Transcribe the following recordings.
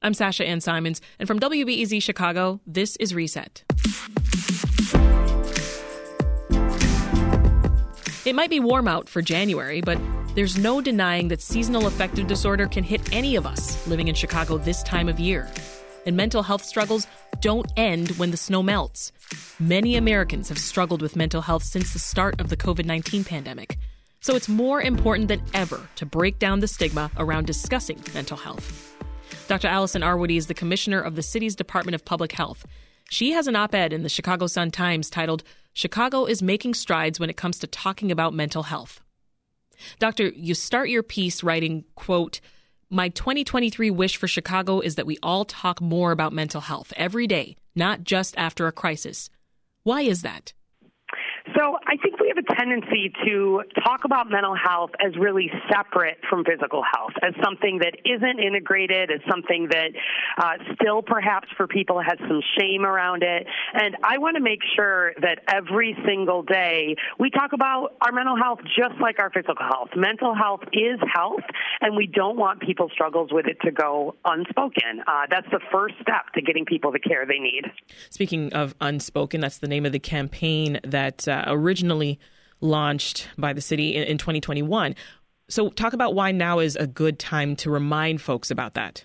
I'm Sasha Ann Simons, and from WBEZ Chicago, this is Reset. It might be warm out for January, but there's no denying that seasonal affective disorder can hit any of us living in Chicago this time of year. And mental health struggles don't end when the snow melts. Many Americans have struggled with mental health since the start of the COVID 19 pandemic. So it's more important than ever to break down the stigma around discussing mental health. Dr. Allison Arwady is the commissioner of the city's Department of Public Health. She has an op ed in the Chicago Sun Times titled, Chicago is Making Strides When It Comes to Talking About Mental Health. Doctor, you start your piece writing, quote, my 2023 wish for Chicago is that we all talk more about mental health every day, not just after a crisis. Why is that? So I think we have a tendency to talk about mental health as really separate from physical health, as something that isn't integrated, as something that uh, still perhaps for people has some shame around it. And I want to make sure that every single day we talk about our mental health just like our physical health. Mental health is health, and we don't want people's struggles with it to go unspoken. Uh, that's the first step to getting people the care they need. Speaking of unspoken, that's the name of the campaign that. Uh, originally launched by the city in, in 2021. So, talk about why now is a good time to remind folks about that.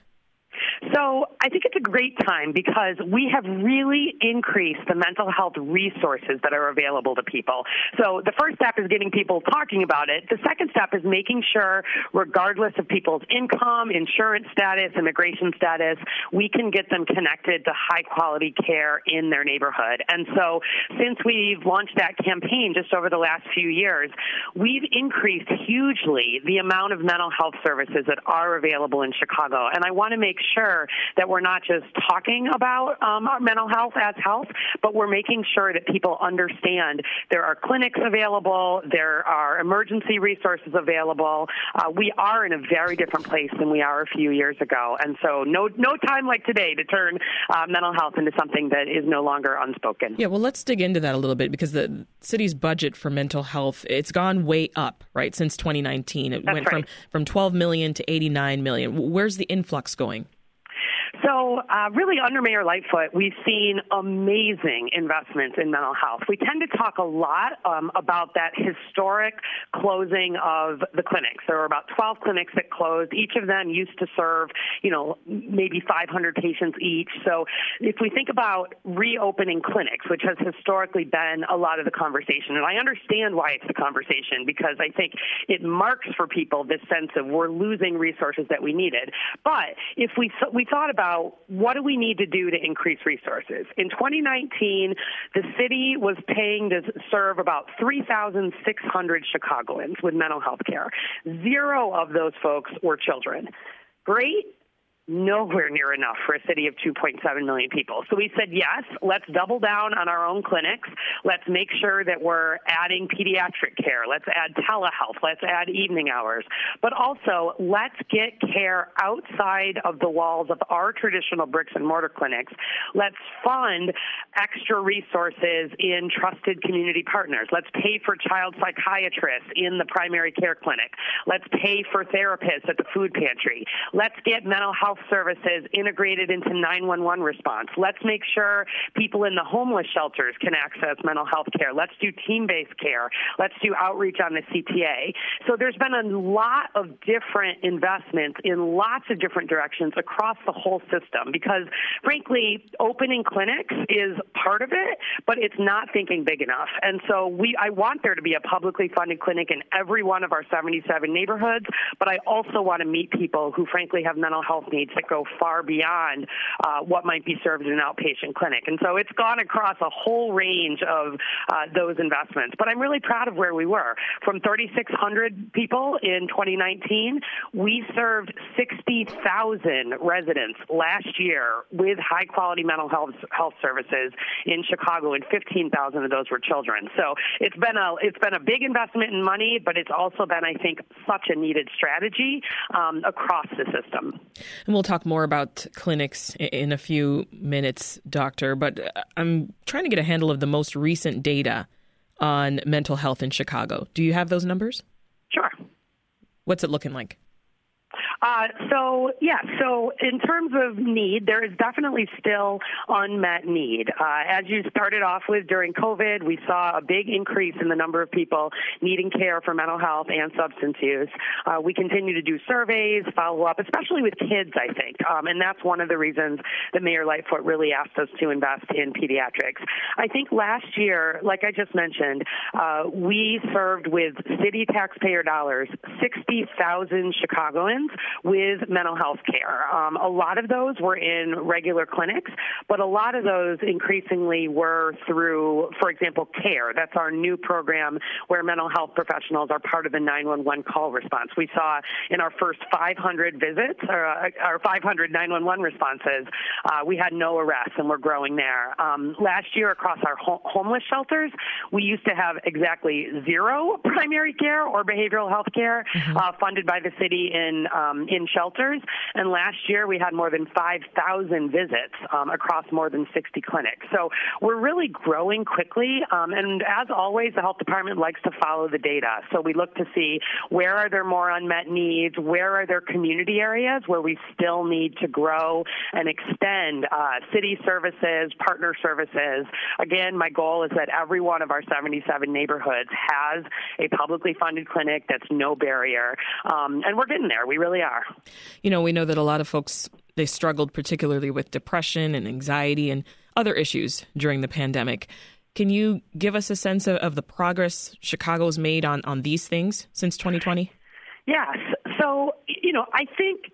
So I think it's a great time because we have really increased the mental health resources that are available to people. So the first step is getting people talking about it. The second step is making sure, regardless of people's income, insurance status, immigration status, we can get them connected to high quality care in their neighborhood. And so since we've launched that campaign just over the last few years, we've increased hugely the amount of mental health services that are available in Chicago. And I want to make sure sure that we're not just talking about um, mental health as health, but we're making sure that people understand there are clinics available, there are emergency resources available. Uh, we are in a very different place than we are a few years ago, and so no no time like today to turn uh, mental health into something that is no longer unspoken. Yeah, well, let's dig into that a little bit because the city's budget for mental health it's gone way up right since 2019. It That's went right. from from 12 million to 89 million. Where's the influx going? So, uh, really, under Mayor Lightfoot, we've seen amazing investments in mental health. We tend to talk a lot um, about that historic closing of the clinics. There were about 12 clinics that closed. Each of them used to serve, you know, maybe 500 patients each. So, if we think about reopening clinics, which has historically been a lot of the conversation, and I understand why it's the conversation because I think it marks for people this sense of we're losing resources that we needed. But if we we thought about about what do we need to do to increase resources. In 2019, the city was paying to serve about 3,600 Chicagoans with mental health care. Zero of those folks were children. Great nowhere near enough for a city of 2.7 million people. So we said, yes, let's double down on our own clinics. Let's make sure that we're adding pediatric care. Let's add telehealth. Let's add evening hours. But also, let's get care outside of the walls of our traditional bricks and mortar clinics. Let's fund extra resources in trusted community partners. Let's pay for child psychiatrists in the primary care clinic. Let's pay for therapists at the food pantry. Let's get mental health health services integrated into 911 response. Let's make sure people in the homeless shelters can access mental health care. Let's do team based care. Let's do outreach on the CTA. So there's been a lot of different investments in lots of different directions across the whole system because, frankly, opening clinics is part of it, but it's not thinking big enough. And so we, I want there to be a publicly funded clinic in every one of our 77 neighborhoods, but I also want to meet people who, frankly, have mental health needs that go far beyond uh, what might be served in an outpatient clinic. And so it's gone across a whole range of uh, those investments. But I'm really proud of where we were. From 3,600 people in 2019, we served 60,000 residents last year with high quality mental health health services in Chicago, and 15,000 of those were children. So it's been a it's been a big investment in money, but it's also been, I think, such a needed strategy um, across the system. We'll talk more about clinics in a few minutes, Doctor. But uh, I'm trying to get a handle of the most recent data on mental health in Chicago. Do you have those numbers? Sure. What's it looking like? Uh, so, yeah, so in terms of need, there is definitely still unmet need. Uh, as you started off with during COVID, we saw a big increase in the number of people needing care for mental health and substance use. Uh, we continue to do surveys, follow up, especially with kids, I think. Um, and that's one of the reasons that Mayor Lightfoot really asked us to invest in pediatrics. I think last year, like I just mentioned, uh, we served with city taxpayer dollars 60,000 Chicagoans with mental health care. Um, a lot of those were in regular clinics, but a lot of those increasingly were through, for example, CARE. That's our new program where mental health professionals are part of the 911 call response. We saw in our first 500 visits, or uh, our 500 911 responses, uh, we had no arrests, and we're growing there. Um, last year, across our ho- homeless shelters, we used to have exactly zero primary care or behavioral health care mm-hmm. uh, funded by the city in um, in shelters. And last year we had more than 5,000 visits um, across more than 60 clinics. So we're really growing quickly. Um, and as always, the health department likes to follow the data. So we look to see where are there more unmet needs, where are there community areas where we still need to grow and extend uh, city services, partner services. Again, my goal is that every one of our 77 neighborhoods has a publicly funded clinic that's no barrier. Um, and we're getting there. We really are. You know, we know that a lot of folks they struggled particularly with depression and anxiety and other issues during the pandemic. Can you give us a sense of, of the progress Chicago's made on, on these things since 2020? Yes. So, you know, I think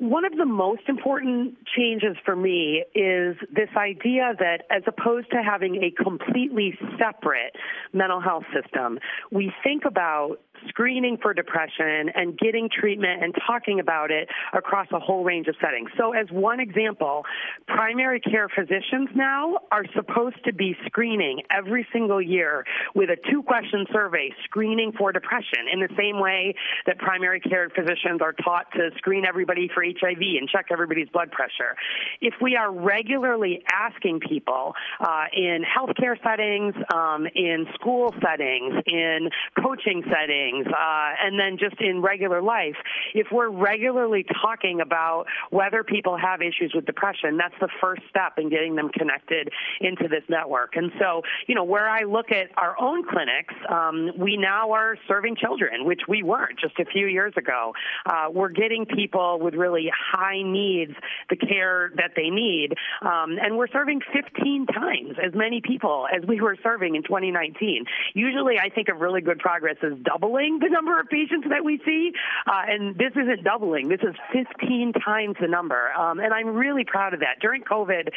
one of the most important changes for me is this idea that as opposed to having a completely separate mental health system, we think about screening for depression and getting treatment and talking about it across a whole range of settings. So, as one example, primary care physicians now are supposed to be screening every single year with a two question survey screening for depression in the same way that primary care physicians are taught to screen everybody for HIV and check everybody's blood pressure. If we are regularly asking people uh, in healthcare settings, um, in school settings, in coaching settings, things, uh, and then just in regular life, if we're regularly talking about whether people have issues with depression, that's the first step in getting them connected into this network. And so, you know, where I look at our own clinics, um, we now are serving children, which we weren't just a few years ago. Uh, we're getting people with really high needs the care that they need, um, and we're serving 15 times as many people as we were serving in 2019. Usually, I think of really good progress as doubling doubling the number of patients that we see, uh, and this isn't doubling. This is 15 times the number, um, and I'm really proud of that. During COVID,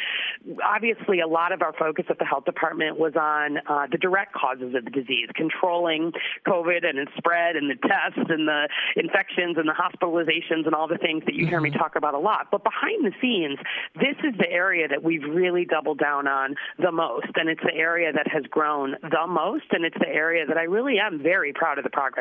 obviously, a lot of our focus at the health department was on uh, the direct causes of the disease, controlling COVID and its spread, and the tests, and the infections, and the hospitalizations, and all the things that you hear me mm-hmm. talk about a lot. But behind the scenes, this is the area that we've really doubled down on the most, and it's the area that has grown the most, and it's the area that I really am very proud of the progress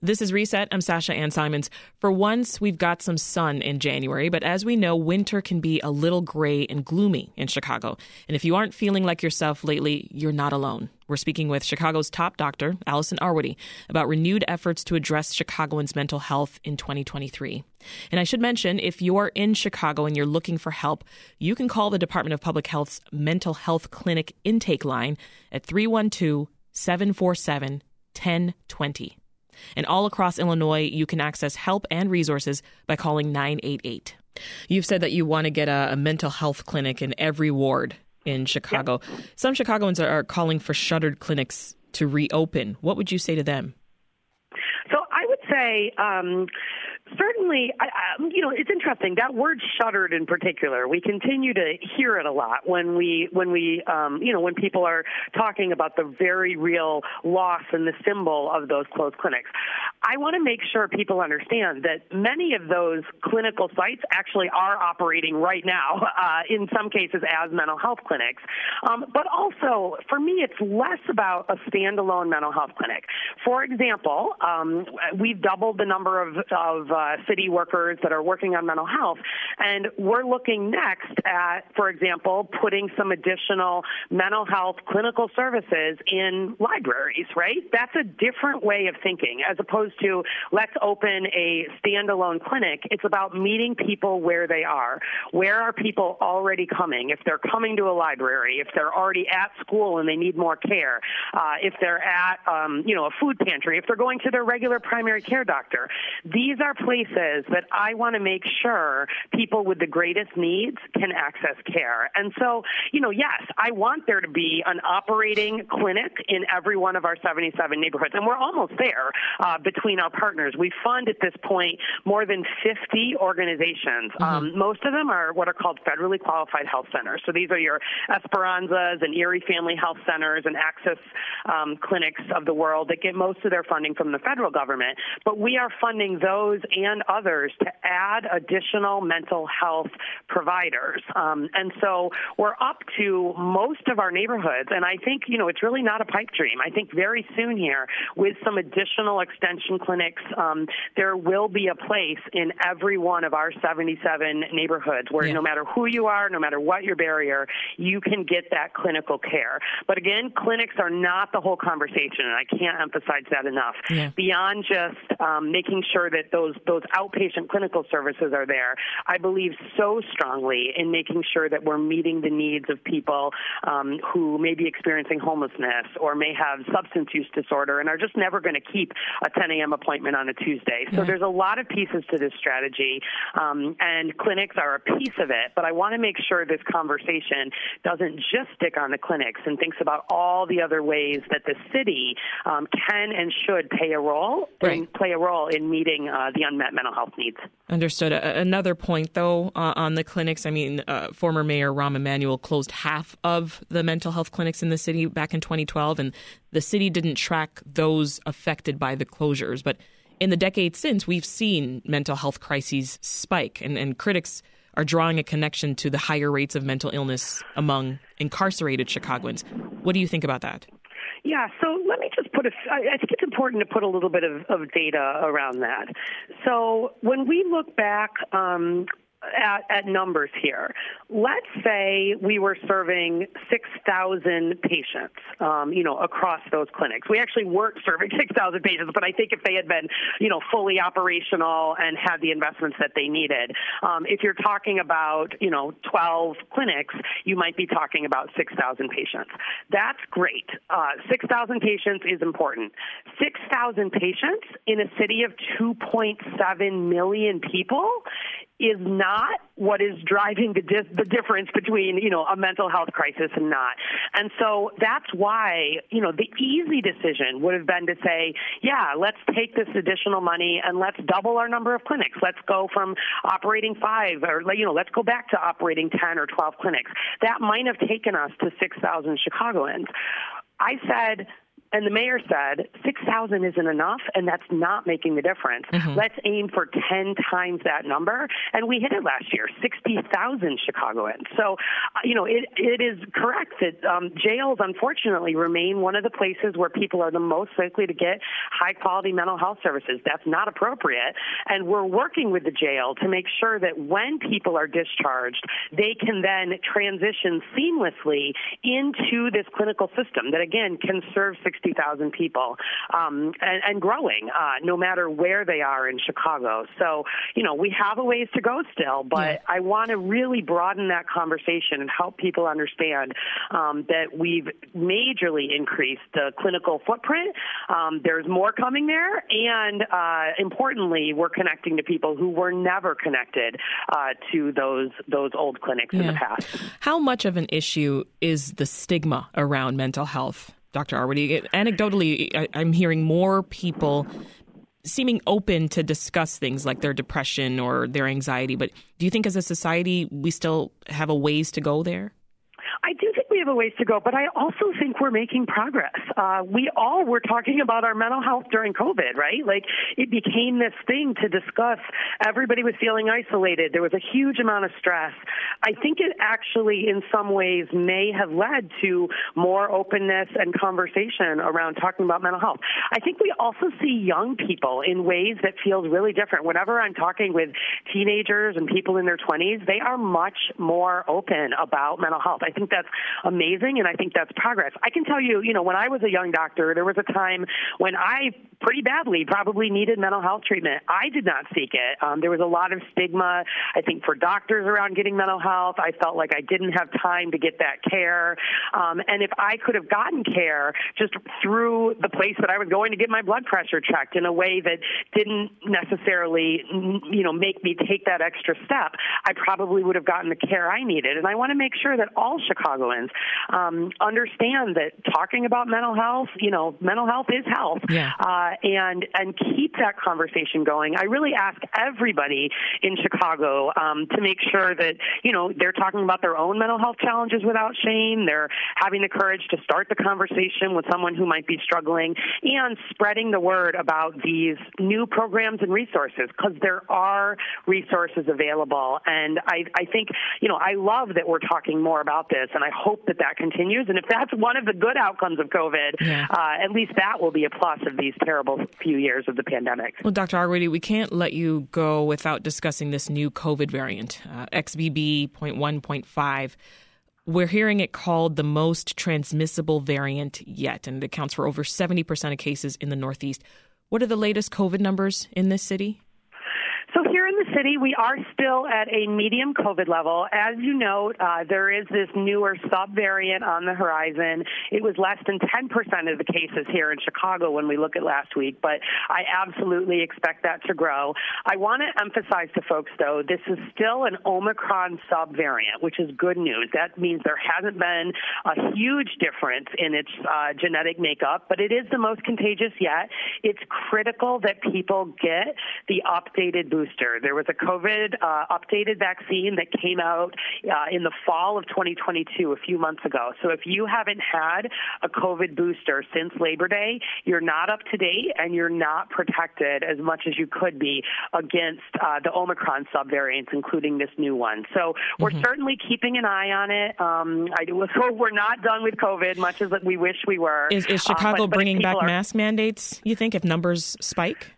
This is Reset. I'm Sasha Ann Simons. For once, we've got some sun in January, but as we know, winter can be a little gray and gloomy in Chicago. And if you aren't feeling like yourself lately, you're not alone. We're speaking with Chicago's top doctor, Allison Arwady, about renewed efforts to address Chicagoans' mental health in 2023. And I should mention, if you're in Chicago and you're looking for help, you can call the Department of Public Health's Mental Health Clinic intake line at 312 747 1020. And all across Illinois, you can access help and resources by calling 988. You've said that you want to get a, a mental health clinic in every ward in Chicago. Yep. Some Chicagoans are, are calling for shuttered clinics to reopen. What would you say to them? So I would say um, certainly, I, I, you know, it's interesting that word "shuttered" in particular. We continue to hear it a lot when we when we um, you know when people are talking about the very real loss and the symbol of those closed clinics. I want to make sure people understand that many of those clinical sites actually are operating right now, uh, in some cases as mental health clinics. Um, but also, for me, it's less about a standalone mental health clinic. For example, um, we've doubled the number of, of uh, city workers that are working on mental health. And we're looking next at, for example, putting some additional mental health clinical services in libraries, right? That's a different way of thinking as opposed to let's open a standalone clinic. It's about meeting people where they are. Where are people already coming? If they're coming to a library, if they're already at school and they need more care, uh, if they're at, um, you know, a food pantry, if they're going to their regular primary care doctor. These are places that I want to make sure people with the greatest needs can access care. And so, you know, yes, I want there to be an operating clinic in every one of our 77 neighborhoods, and we're almost there uh, between our partners. We fund at this point more than 50 organizations. Mm-hmm. Um, most of them are what are called federally qualified health centers. So these are your Esperanzas and Erie Family Health Centers and Access um, clinics of the world that get most of their funding from the federal government. But we are funding those and others to add additional mental health providers. Um, and so we're up to most of our neighborhoods. And I think, you know, it's really not a pipe dream. I think very soon here, with some additional extension clinics, um, there will be a place in every one of our 77 neighborhoods where yeah. no matter who you are, no matter what your barrier, you can get that clinical care. But again, clinics are not the whole conversation, and I can't emphasize that enough. Yeah. Beyond just um, making sure that those those outpatient clinical services are there. I believe so strongly in making sure that we're meeting the needs of people um, who may be experiencing homelessness or may have substance use disorder and are just never going to keep a 10 a.m. appointment on a Tuesday. So there's a lot of pieces to this strategy, um, and clinics are a piece of it. But I want to make sure this conversation doesn't just stick on the clinics and thinks about all the other ways that the city um, can and should play a role right. and play a role in meeting uh, the unmet mental health needs. Understood. another point, though, uh, on the clinics. I mean, uh, former Mayor Rahm Emanuel closed half of the mental health clinics in the city back in 2012, and the city didn't track those affected by the closures. But in the decades since, we've seen mental health crises spike, and, and critics are drawing a connection to the higher rates of mental illness among incarcerated Chicagoans. What do you think about that? Yeah, so let me just put a, I think it's important to put a little bit of, of data around that. So when we look back um, at, at, numbers here. Let's say we were serving 6,000 patients, um, you know, across those clinics. We actually weren't serving 6,000 patients, but I think if they had been, you know, fully operational and had the investments that they needed, um, if you're talking about, you know, 12 clinics, you might be talking about 6,000 patients. That's great. Uh, 6,000 patients is important. 6,000 patients in a city of 2.7 million people is not what is driving the, di- the difference between, you know, a mental health crisis and not. And so that's why, you know, the easy decision would have been to say, yeah, let's take this additional money and let's double our number of clinics. Let's go from operating five or, you know, let's go back to operating 10 or 12 clinics. That might have taken us to 6,000 Chicagoans. I said, and the mayor said 6,000 isn't enough, and that's not making the difference. Mm-hmm. Let's aim for 10 times that number. And we hit it last year 60,000 Chicagoans. So, uh, you know, it, it is correct that um, jails, unfortunately, remain one of the places where people are the most likely to get high quality mental health services. That's not appropriate. And we're working with the jail to make sure that when people are discharged, they can then transition seamlessly into this clinical system that, again, can serve 60,000 people um, and, and, growing uh, no matter where they are in Chicago. So, you know, we have a ways to go still, but yeah. I want to really broaden that conversation and help people understand um, that we've majorly increased the clinical footprint. Um, there's more coming there, and uh, importantly, we're connecting to people who were never connected uh, to those those old clinics yeah. in the past. How much of an issue is the stigma around mental health? Dr. Arwady. Anecdotally, I, I'm hearing more people seeming open to discuss things like their depression or their anxiety. But do you think as a society we still have a ways to go there? I do think we have a ways to go, but I also think we're making progress. Uh, we all were talking about our mental health during COVID, right? Like it became this thing to discuss. Everybody was feeling isolated. There was a huge amount of stress. I think it actually, in some ways, may have led to more openness and conversation around talking about mental health. I think we also see young people in ways that feels really different. Whenever I'm talking with teenagers and people in their 20s, they are much more open about mental health. I think that's amazing, and I think that's progress. I can tell you, you know, when I was a young doctor, there was a time when I pretty badly probably needed mental health treatment. I did not seek it. Um, there was a lot of stigma, I think, for doctors around getting mental health. I felt like I didn't have time to get that care. Um, and if I could have gotten care just through the place that I was going to get my blood pressure checked in a way that didn't necessarily, you know, make me take that extra step, I probably would have gotten the care I needed. And I want to make sure that all Chicagoans um, understand that talking about mental health, you know, mental health is health. Yeah. Uh, uh, and and keep that conversation going. I really ask everybody in Chicago um, to make sure that you know they're talking about their own mental health challenges without shame. They're having the courage to start the conversation with someone who might be struggling, and spreading the word about these new programs and resources because there are resources available. And I, I think you know I love that we're talking more about this, and I hope that that continues. And if that's one of the good outcomes of COVID, yeah. uh, at least that will be a plus of these terrible terrible few years of the pandemic. Well, Dr. Arwady, we can't let you go without discussing this new COVID variant, uh, XBB.1.5. We're hearing it called the most transmissible variant yet, and it accounts for over 70% of cases in the Northeast. What are the latest COVID numbers in this city? City, we are still at a medium COVID level. As you note, uh, there is this newer subvariant on the horizon. It was less than 10% of the cases here in Chicago when we look at last week, but I absolutely expect that to grow. I want to emphasize to folks, though, this is still an Omicron subvariant, which is good news. That means there hasn't been a huge difference in its uh, genetic makeup, but it is the most contagious yet. It's critical that people get the updated booster. There was a COVID uh, updated vaccine that came out uh, in the fall of 2022, a few months ago. So if you haven't had a COVID booster since Labor Day, you're not up to date and you're not protected as much as you could be against uh, the Omicron subvariants, including this new one. So we're mm-hmm. certainly keeping an eye on it. Um, I do hope we're not done with COVID, much as we wish we were. Is, is uh, Chicago but, but bringing back are, mask mandates? You think if numbers spike?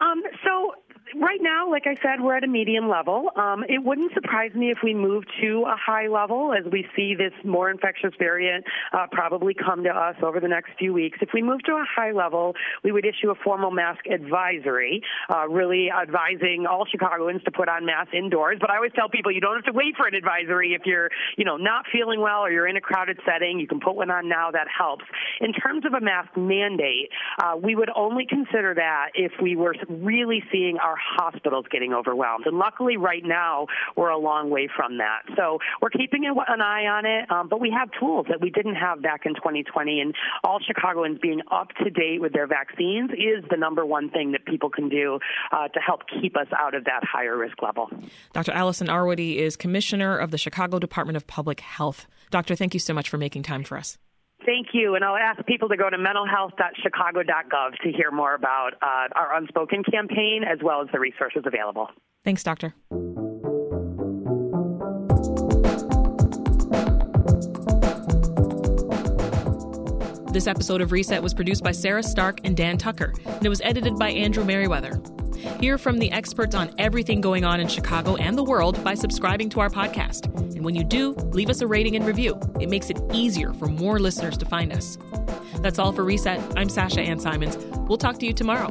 Um, so right now, like I said, we're at a medium level. Um, it wouldn't surprise me if we move to a high level as we see this more infectious variant uh, probably come to us over the next few weeks. If we move to a high level, we would issue a formal mask advisory, uh, really advising all Chicagoans to put on masks indoors. But I always tell people you don't have to wait for an advisory if you're, you know, not feeling well or you're in a crowded setting. You can put one on now. That helps. In terms of a mask mandate, uh, we would only consider that if we were really seeing our hospitals getting overwhelmed. And luckily, right now, we're a long way from that. So we're keeping an eye on it, um, but we have tools that we didn't have back in 2020. And all Chicagoans being up to date with their vaccines is the number one thing that people can do uh, to help keep us out of that higher risk level. Dr. Allison Arwady is Commissioner of the Chicago Department of Public Health. Doctor, thank you so much for making time for us. Thank you. And I'll ask people to go to mentalhealth.chicago.gov to hear more about uh, our Unspoken campaign as well as the resources available. Thanks, Doctor. This episode of Reset was produced by Sarah Stark and Dan Tucker, and it was edited by Andrew Merriweather. Hear from the experts on everything going on in Chicago and the world by subscribing to our podcast. And when you do, leave us a rating and review. It makes it easier for more listeners to find us. That's all for Reset. I'm Sasha Ann Simons. We'll talk to you tomorrow.